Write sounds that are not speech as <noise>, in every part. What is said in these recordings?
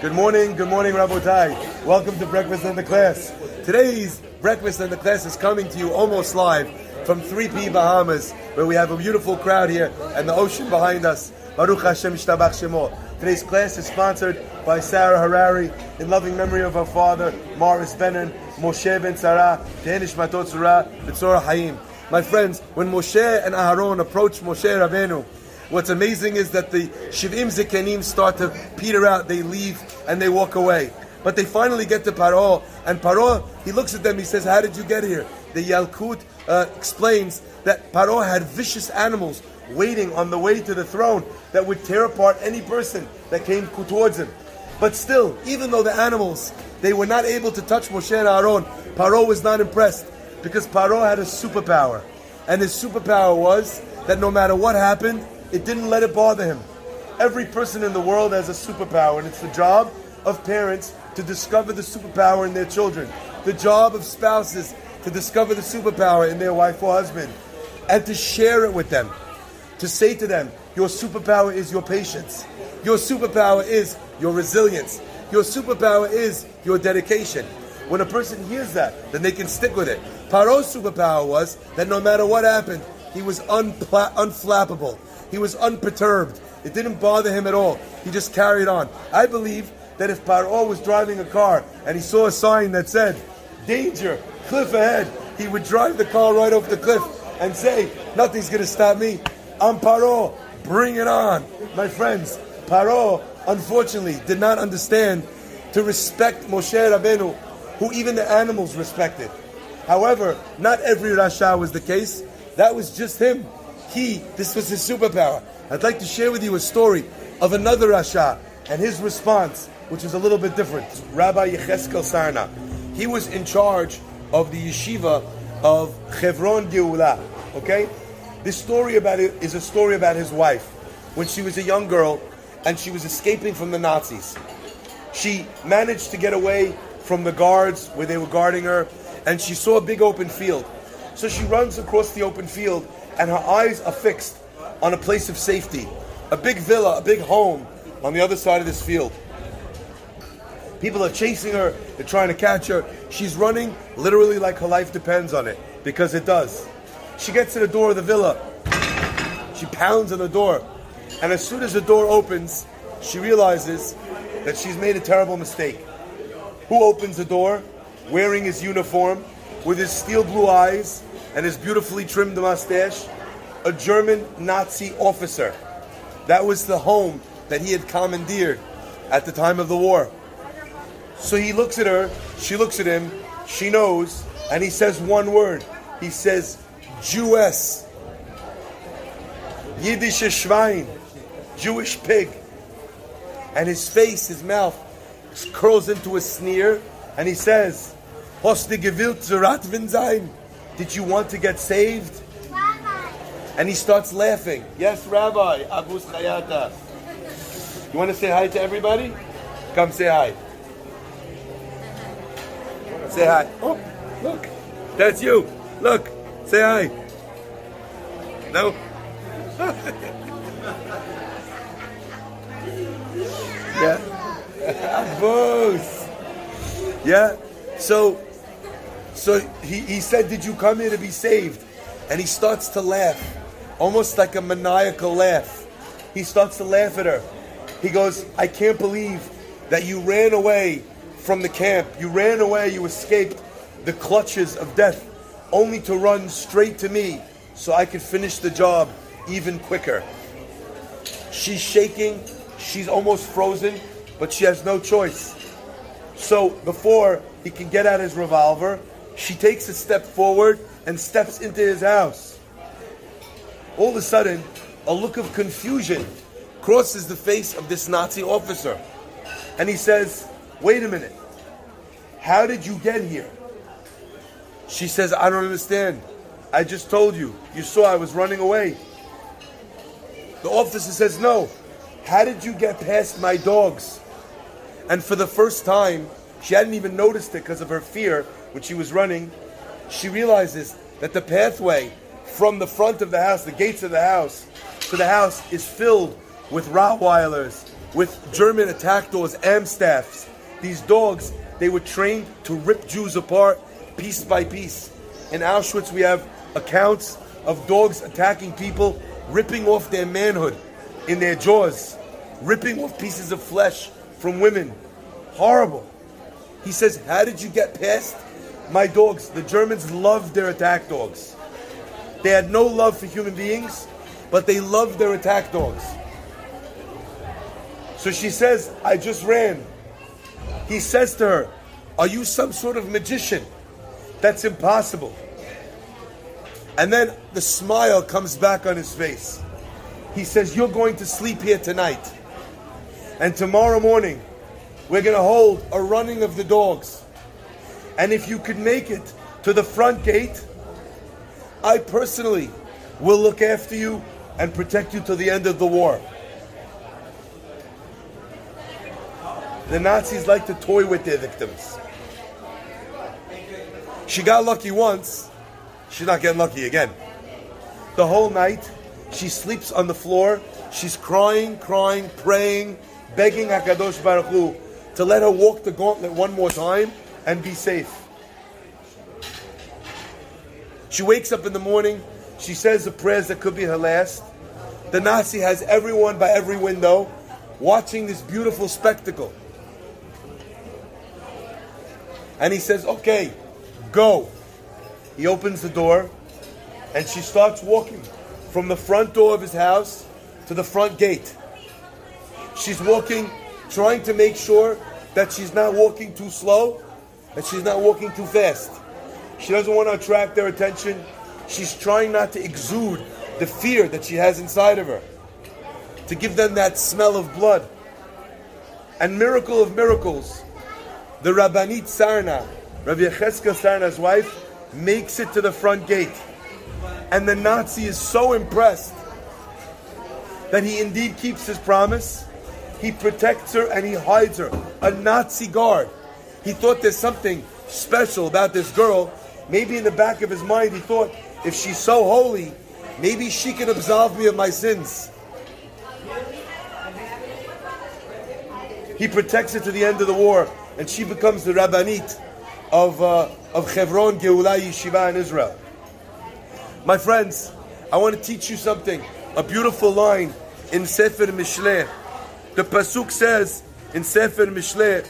Good morning, good morning, Rabotai. Welcome to Breakfast in the Class. Today's Breakfast in the Class is coming to you almost live from 3P Bahamas, where we have a beautiful crowd here and the ocean behind us. Baruch Hashem Shtabach Shemo. Today's class is sponsored by Sarah Harari in loving memory of her father, Morris Benin, Moshe Ben Sarah, Danish Matot B'tzorah Hayim. My friends, when Moshe and Aharon approached Moshe Rabbeinu, What's amazing is that the Shivim Zikanim start to peter out, they leave and they walk away. But they finally get to Paro, and Paro, he looks at them, he says, How did you get here? The Yalkut uh, explains that Paro had vicious animals waiting on the way to the throne that would tear apart any person that came towards him. But still, even though the animals, they were not able to touch Moshe and Aaron, Paro was not impressed because Paro had a superpower. And his superpower was that no matter what happened, it didn't let it bother him. Every person in the world has a superpower, and it's the job of parents to discover the superpower in their children. The job of spouses to discover the superpower in their wife or husband and to share it with them. To say to them, your superpower is your patience. Your superpower is your resilience. Your superpower is your dedication. When a person hears that, then they can stick with it. Paro's superpower was that no matter what happened, he was unpla- unflappable. He was unperturbed. It didn't bother him at all. He just carried on. I believe that if Paro was driving a car and he saw a sign that said, danger, cliff ahead, he would drive the car right off the cliff and say, nothing's going to stop me. I'm Paro. Bring it on. My friends, Paro, unfortunately, did not understand to respect Moshe Rabbeinu, who even the animals respected. However, not every Rasha was the case. That was just him. He, this was his superpower. I'd like to share with you a story of another Rasha and his response, which is a little bit different. Rabbi Yecheskel Sarna. He was in charge of the yeshiva of Chevron Geula. Okay? This story about it is a story about his wife. When she was a young girl and she was escaping from the Nazis. She managed to get away from the guards where they were guarding her and she saw a big open field. So she runs across the open field and her eyes are fixed on a place of safety, a big villa, a big home on the other side of this field. People are chasing her, they're trying to catch her. She's running literally like her life depends on it, because it does. She gets to the door of the villa. She pounds on the door. And as soon as the door opens, she realizes that she's made a terrible mistake. Who opens the door, wearing his uniform, with his steel blue eyes and his beautifully trimmed mustache? A German Nazi officer. That was the home that he had commandeered at the time of the war. So he looks at her, she looks at him, she knows, and he says one word. He says, Jewess. Yiddish Schwein. Jewish pig. And his face, his mouth, curls into a sneer, and he says, Hast gewillt zu Ratven sein? Did you want to get saved? Rabbi. And he starts laughing. Yes, Rabbi, Abus Chayata. You want to say hi to everybody? Come say hi. Say hi. Oh, look. That's you. Look. Say hi. No? <laughs> yeah. <laughs> Abus. Yeah. So so he, he said, Did you come here to be saved? And he starts to laugh, almost like a maniacal laugh. He starts to laugh at her. He goes, I can't believe that you ran away from the camp. You ran away, you escaped the clutches of death, only to run straight to me so I could finish the job even quicker. She's shaking, she's almost frozen, but she has no choice. So before he can get out his revolver, she takes a step forward and steps into his house. All of a sudden, a look of confusion crosses the face of this Nazi officer. And he says, Wait a minute. How did you get here? She says, I don't understand. I just told you. You saw I was running away. The officer says, No. How did you get past my dogs? And for the first time, she hadn't even noticed it because of her fear when she was running. She realizes that the pathway from the front of the house, the gates of the house, to the house is filled with Rottweilers with German attack dogs, Amstaffs. These dogs, they were trained to rip Jews apart piece by piece. In Auschwitz, we have accounts of dogs attacking people, ripping off their manhood in their jaws, ripping off pieces of flesh from women. Horrible. He says, How did you get past my dogs? The Germans loved their attack dogs. They had no love for human beings, but they loved their attack dogs. So she says, I just ran. He says to her, Are you some sort of magician? That's impossible. And then the smile comes back on his face. He says, You're going to sleep here tonight. And tomorrow morning, we're going to hold a running of the dogs. And if you could make it to the front gate, I personally will look after you and protect you to the end of the war. The Nazis like to toy with their victims. She got lucky once, she's not getting lucky again. The whole night, she sleeps on the floor, she's crying, crying, praying, begging HaKadosh Baruch Hu to let her walk the gauntlet one more time and be safe. She wakes up in the morning, she says the prayers that could be her last. The Nazi has everyone by every window watching this beautiful spectacle. And he says, Okay, go. He opens the door and she starts walking from the front door of his house to the front gate. She's walking, trying to make sure that she's not walking too slow, that she's not walking too fast. She doesn't want to attract their attention. She's trying not to exude the fear that she has inside of her, to give them that smell of blood. And miracle of miracles, the Rabbanit Sarna, Rabbi Yecheskel Sarna's wife, makes it to the front gate. And the Nazi is so impressed that he indeed keeps his promise. He protects her and he hides her. A Nazi guard. He thought there's something special about this girl. Maybe in the back of his mind, he thought, if she's so holy, maybe she can absolve me of my sins. He protects her to the end of the war, and she becomes the Rabbanit of, uh, of Hebron Geulah Yeshiva in Israel. My friends, I want to teach you something. A beautiful line in Sefer Mishleh. The Pasuk says in Sefer Mishleh,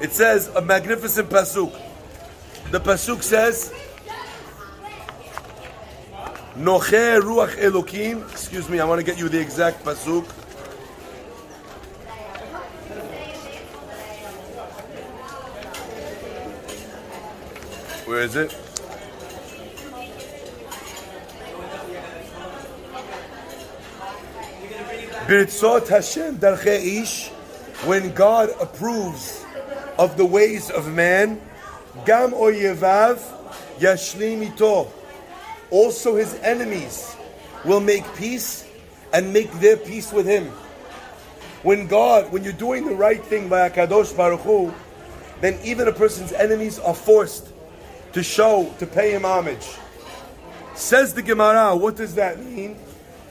it says a magnificent Pasuk. The Pasuk says, Noche Ruach Elokim. Excuse me, I want to get you the exact Pasuk. Where is it? Birtzot Hashem Darche Ish, when God approves of the ways of man, Gam Oyevav Yashlim Ito, also his enemies will make peace and make their peace with him. When God, when you're doing the right thing by Akadosh Baruch Hu, then even a person's enemies are forced to show, to pay him homage. Says the Gemara, what does that mean?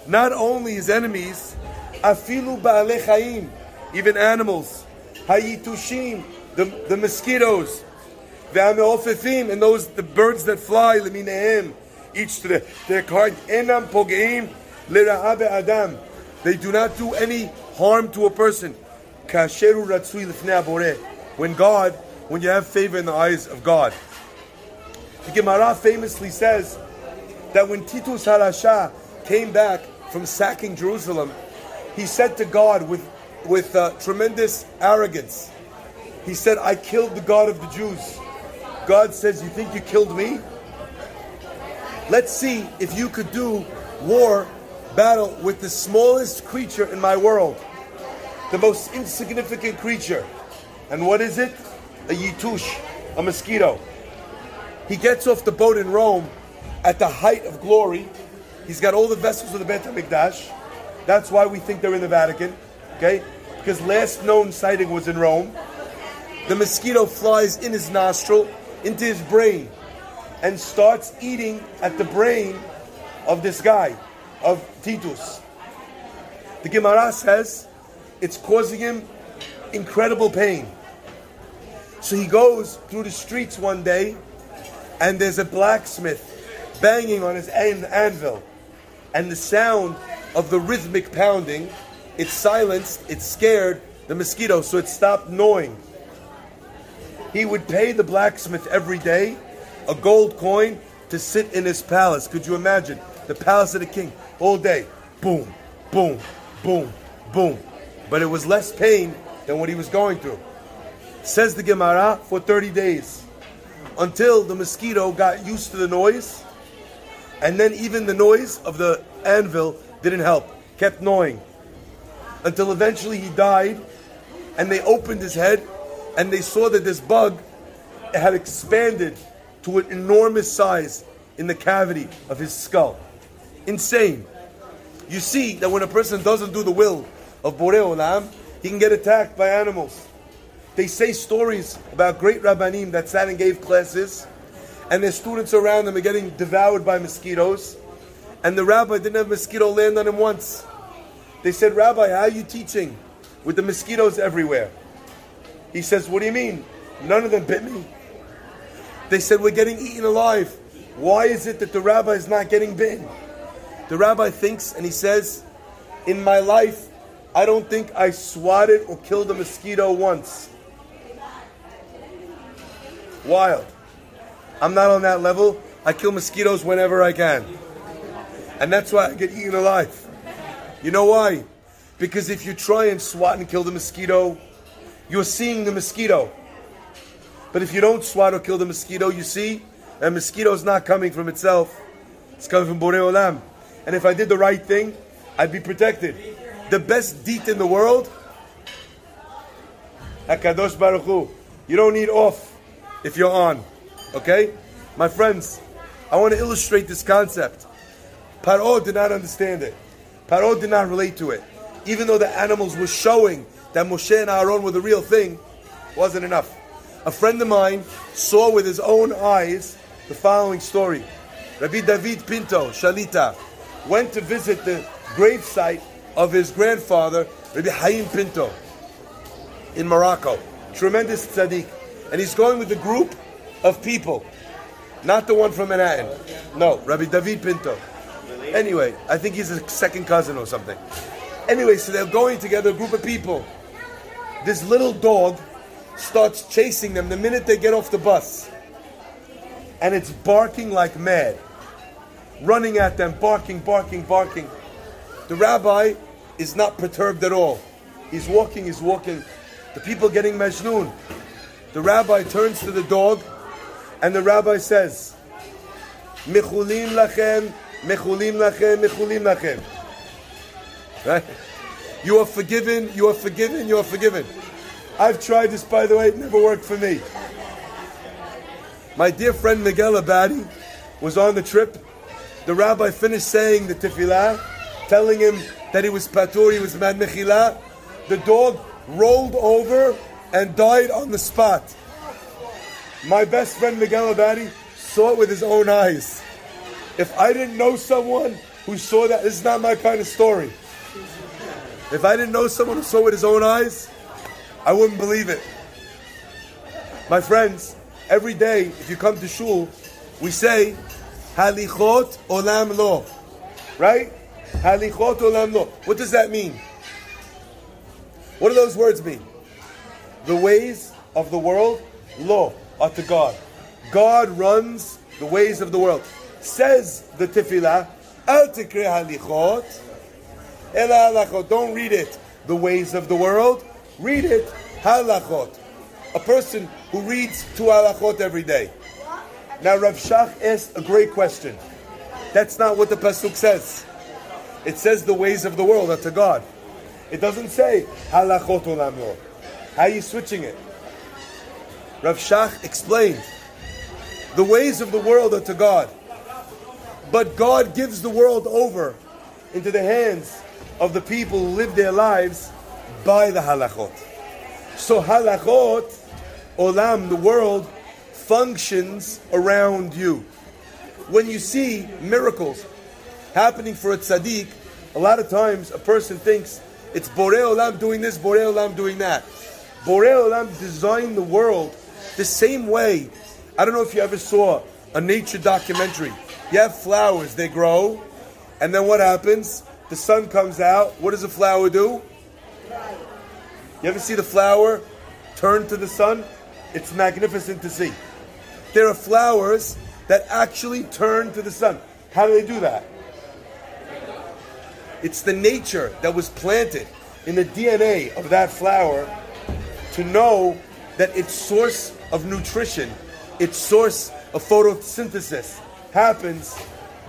Not only his enemies, afilu ba'alei even animals, hayitushim, the, mosquitoes, the mosquitoes, ve'ameofefim, and those, the birds that fly, leminahem, each to their, their kind, enam pogeim lera'abe adam. They do not do any harm to a person. Kasheru ratzui lifnei When God, when you have favor in the eyes of God. The Gemara famously says that when Titus Harasha came back from sacking Jerusalem, he said to God with, with uh, tremendous arrogance, he said, I killed the God of the Jews. God says, You think you killed me? Let's see if you could do war, battle with the smallest creature in my world, the most insignificant creature. And what is it? A yitush, a mosquito. He gets off the boat in Rome at the height of glory. He's got all the vessels of the Beit HaMikdash. That's why we think they're in the Vatican. Okay? Because last known sighting was in Rome. The mosquito flies in his nostril, into his brain, and starts eating at the brain of this guy, of Titus. The Gemara says it's causing him incredible pain. So he goes through the streets one day, and there's a blacksmith banging on his an- anvil. And the sound of the rhythmic pounding, it silenced, it scared the mosquito, so it stopped gnawing. He would pay the blacksmith every day a gold coin to sit in his palace. Could you imagine? The palace of the king, all day. Boom, boom, boom, boom. But it was less pain than what he was going through. Says the Gemara for 30 days. Until the mosquito got used to the noise, and then even the noise of the anvil didn't help, kept gnawing. Until eventually he died, and they opened his head, and they saw that this bug had expanded to an enormous size in the cavity of his skull. Insane. You see that when a person doesn't do the will of Borei Olam, he can get attacked by animals. They say stories about great rabbanim that sat and gave classes, and their students around them are getting devoured by mosquitoes, and the rabbi didn't have mosquito land on him once. They said, Rabbi, how are you teaching with the mosquitoes everywhere? He says, What do you mean? None of them bit me. They said, We're getting eaten alive. Why is it that the rabbi is not getting bitten? The rabbi thinks and he says, In my life, I don't think I swatted or killed a mosquito once. Wild. I'm not on that level. I kill mosquitoes whenever I can. And that's why I get eaten alive. You know why? Because if you try and swat and kill the mosquito, you're seeing the mosquito. But if you don't swat or kill the mosquito, you see, a mosquito is not coming from itself. It's coming from Borei Olam. And if I did the right thing, I'd be protected. The best deet in the world, Hakadosh Baruch Hu. You don't need off if you're on. Okay? My friends, I want to illustrate this concept. Paro did not understand it. Paro did not relate to it. Even though the animals were showing that Moshe and Aaron were the real thing, wasn't enough. A friend of mine saw with his own eyes the following story. Rabbi David Pinto, Shalita, went to visit the gravesite of his grandfather, Rabbi Haim Pinto, in Morocco. Tremendous tzaddik. And he's going with a group of people. Not the one from Manhattan. No, Rabbi David Pinto. Anyway, I think he's a second cousin or something. Anyway, so they're going together, a group of people. This little dog starts chasing them the minute they get off the bus. And it's barking like mad. Running at them, barking, barking, barking. The rabbi is not perturbed at all. He's walking, he's walking. The people getting Majnun. The rabbi turns to the dog and the rabbi says, Mechulim lachem, mechulim lachem, mechulim lachem. Right? You are forgiven, you are forgiven, you are forgiven. I've tried this, by the way, it never worked for me. My dear friend Miguel Abadi was on the trip. The rabbi finished saying the tefillah, telling him that he was patur, he was mad mechila. The dog rolled over and died on the spot. My best friend Miguel Abadi saw it with his own eyes. If I didn't know someone who saw that, this is not my kind of story. If I didn't know someone who saw it with his own eyes, I wouldn't believe it. My friends, every day, if you come to shul, we say, Halichot olam lo. Right? Halichot olam lo. What does that mean? What do those words mean? The ways of the world, lo, are to God. God runs the ways of the world. Says the tefillah, Al tikre halichot, ela halachot. Don't read it, the ways of the world. Read it, halachot. A person who reads two halachot every day. Now Rav Shach asked a great question. That's not what the pasuk says. It says the ways of the world are to God. It doesn't say halachot olam lo. How are you switching it? Rav Shach explained the ways of the world are to God, but God gives the world over into the hands of the people who live their lives by the halachot. So halachot, olam, the world, functions around you. When you see miracles happening for a tzaddik, a lot of times a person thinks It's Borei Olam doing this, Borei Olam doing that. Borei Olam designed the world the same way. I don't know if you ever saw a nature documentary. You have flowers, they grow, and then what happens? The sun comes out. What does a flower do? You ever see the flower turn to the sun? It's magnificent to see. There are flowers that actually turn to the sun. How do they do that? It's the nature that was planted in the DNA of that flower to know that its source of nutrition, its source of photosynthesis happens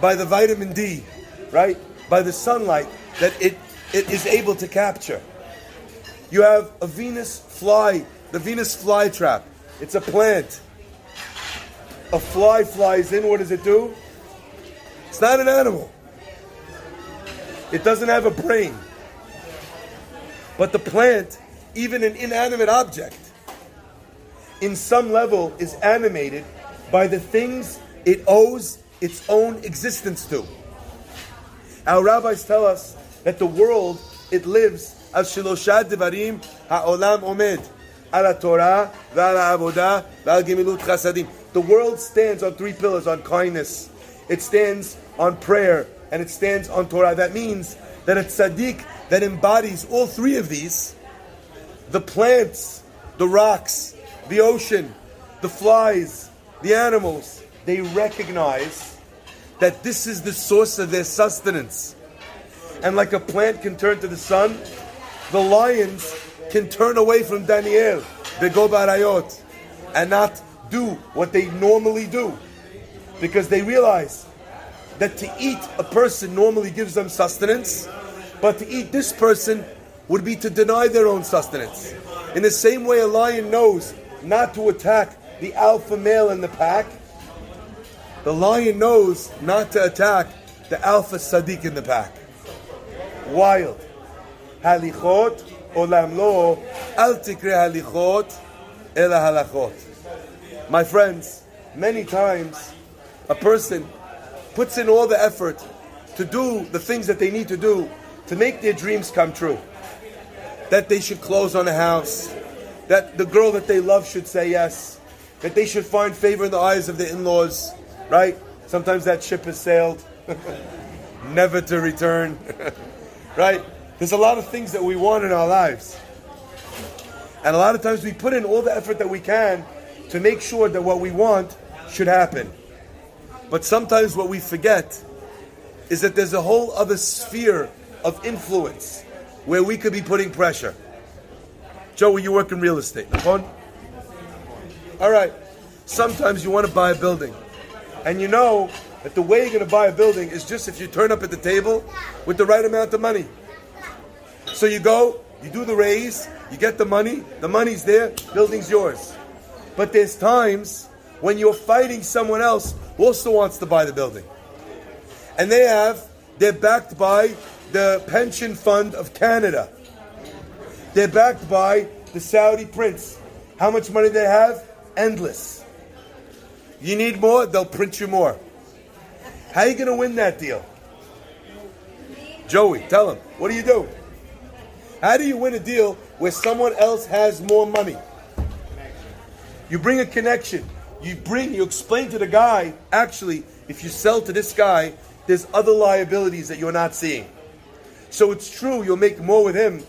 by the vitamin D, right? By the sunlight that it, it is able to capture. You have a Venus fly, the Venus flytrap. It's a plant. A fly flies in, what does it do? It's not an animal. It doesn't have a brain. But the plant, even an inanimate object, in some level is animated by the things it owes its own existence to. Our rabbis tell us that the world it lives as shilosha devarim ha'olam omed ala Torah v'ala avodah v'al gemilut chasadim. The world stands on three pillars: on kindness, it stands on prayer, and it stands on Torah. That means that a tzaddik that embodies all three of these, the plants, the rocks, the ocean, the flies, the animals, they recognize that this is the source of their sustenance. And like a plant can turn to the sun, the lions can turn away from Daniel, the Gov Arayot, and not do what they normally do. Because they realize that to eat a person normally gives them sustenance, but to eat this person would be to deny their own sustenance. In the same way, a lion knows not to attack the alpha male in the pack, the lion knows not to attack the alpha tzaddik in the pack. Wild. Halichot olam lo al tikre halichot ela halachot. My friends, many times a person puts in all the effort to do the things that they need to do to make their dreams come true. That they should close on a house, that the girl that they love should say yes, that they should find favor in the eyes of the in laws, right? Sometimes that ship has sailed, <laughs> never to return, <laughs> right? There's a lot of things that we want in our lives. And a lot of times we put in all the effort that we can to make sure that what we want should happen. But sometimes what we forget is that there's a whole other sphere of influence where we could be putting pressure. Joe, you work in real estate, All right. Sometimes you want to buy a building. And you know that the way you're going to buy a building is just if you turn up at the table with the right amount of money. So you go, you do the raise, you get the money, the money's there, building's yours. But there's times when you're fighting someone else who also wants to buy the building. And they have, they're backed by the pension fund of Canada. They're backed by the Saudi prince. How much money they have? Endless. You need more, they'll print you more. How are you going to win that deal? Joey, tell him. What do you do? How do you win a deal where someone else has more money? You bring a connection. You bring, you explain to the guy, actually, if you sell to this guy, there's other liabilities that you're not seeing. So it's true, you'll make more with him,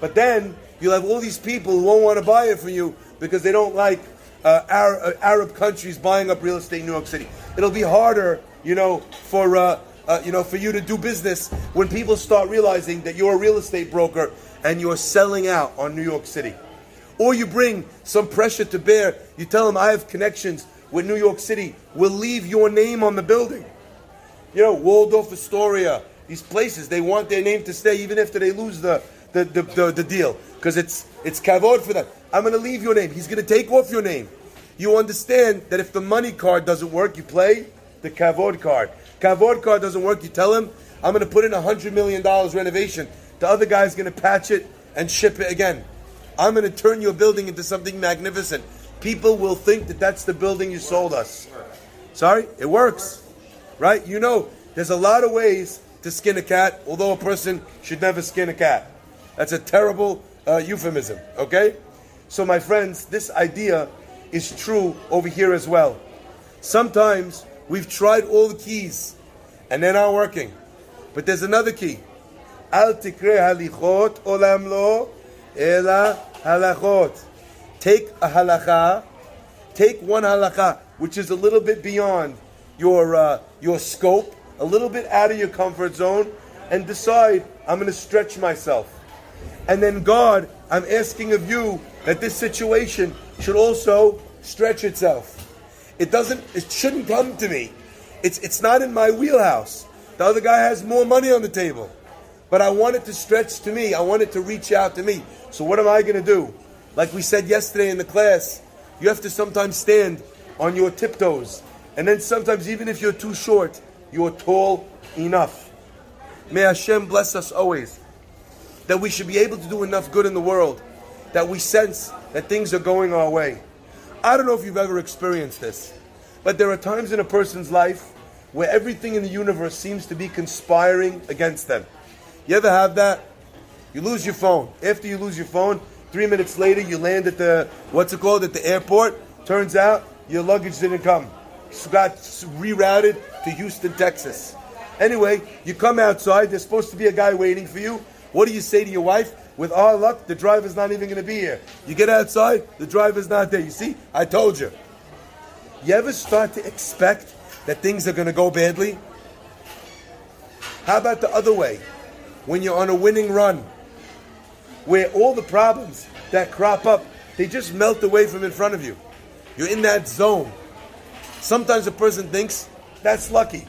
but then you'll have all these people who won't want to buy it from you because they don't like uh, Arab, uh, Arab, countries buying up real estate in New York City. It'll be harder, you know, for uh, uh, you know for you to do business when people start realizing that you're a real estate broker and you're selling out on New York City. Or you bring some pressure to bear. You tell them, I have connections with New York City. We'll leave your name on the building. You know, Waldorf Astoria, these places, they want their name to stay even after they lose the, the, the, the, the deal because it's it's kavod for them. I'm going to leave your name. He's going to take off your name. You understand that if the money card doesn't work, you play the kavod card. Kavod card doesn't work, you tell him, I'm going to put in a hundred million dollars renovation. The other guy's going to patch it and ship it again. I'm going to turn your building into something magnificent. People will think that that's the building you sold us. Sorry, it works, right? You know, there's a lot of ways to skin a cat, although a person should never skin a cat. That's a terrible uh, euphemism, okay? So, my friends, this idea is true over here as well. Sometimes we've tried all the keys and they're not working. But there's another key. Al tikre halichot olam lo ela halachot. Take a halacha, take one halacha, which is a little bit beyond your uh, your scope, a little bit out of your comfort zone, and decide I'm going to stretch myself. And then God, I'm asking of you that this situation should also stretch itself. It doesn't. It shouldn't come to me. It's it's not in my wheelhouse. The other guy has more money on the table. But I want it to stretch to me. I want it to reach out to me. So what am I going to do? Like we said yesterday in the class, you have to sometimes stand on your tiptoes. And then sometimes, even if you're too short, you're tall enough. May Hashem bless us always. That we should be able to do enough good in the world. That we sense that things are going our way. I don't know if you've ever experienced this, but there are times in a person's life where everything in the universe seems to be conspiring against them. You ever have that? You lose your phone. After you lose your phone, three minutes later you land at the what's it called at the airport. Turns out your luggage didn't come. You got rerouted to Houston, Texas. Anyway, you come outside. There's supposed to be a guy waiting for you. What do you say to your wife? With our luck, the driver's not even going to be here. You get outside, the driver's not there. You see, I told you. You ever start to expect that things are going to go badly? How about the other way? When you're on a winning run, where all the problems that crop up, they just melt away from in front of you. You're in that zone. Sometimes a person thinks that's lucky.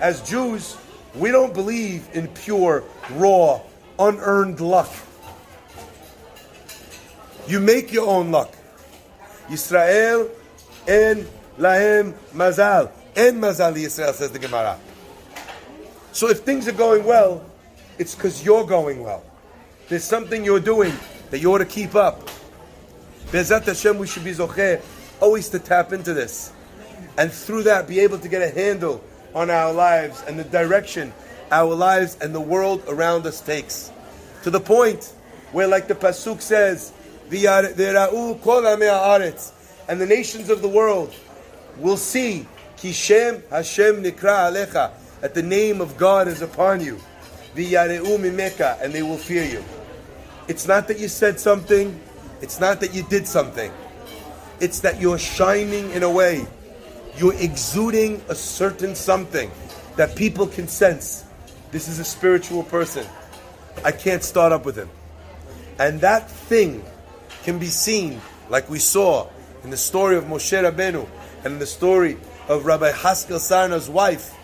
As Jews, we don't believe in pure, raw, unearned luck. You make your own luck. Yisrael en lahem mazal. En mazal Yisrael, says the Gemara. So if things are going well, it's because you're going well. There's something you're doing that you ought to keep up. Bezat Hashem, we should be zocher, always to tap into this. And through that, be able to get a handle on our lives and the direction our lives and the world around us takes. To the point where, like the Pasuk says, and the nations of the world will see Kishem Hashem Nikra Alecha that the name of God is upon you. And they will fear you. It's not that you said something, it's not that you did something. It's that you're shining in a way. You're exuding a certain something that people can sense. This is a spiritual person. I can't start up with him. And that thing can be seen, like we saw in the story of Moshe Rabbeinu and in the story of Rabbi Haskel Sarna's wife.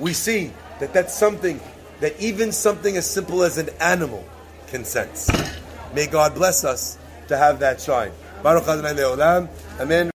We see that that's something that even something as simple as an animal can sense. May God bless us to have that shine. Baruch Adonai Le'olam. Amen.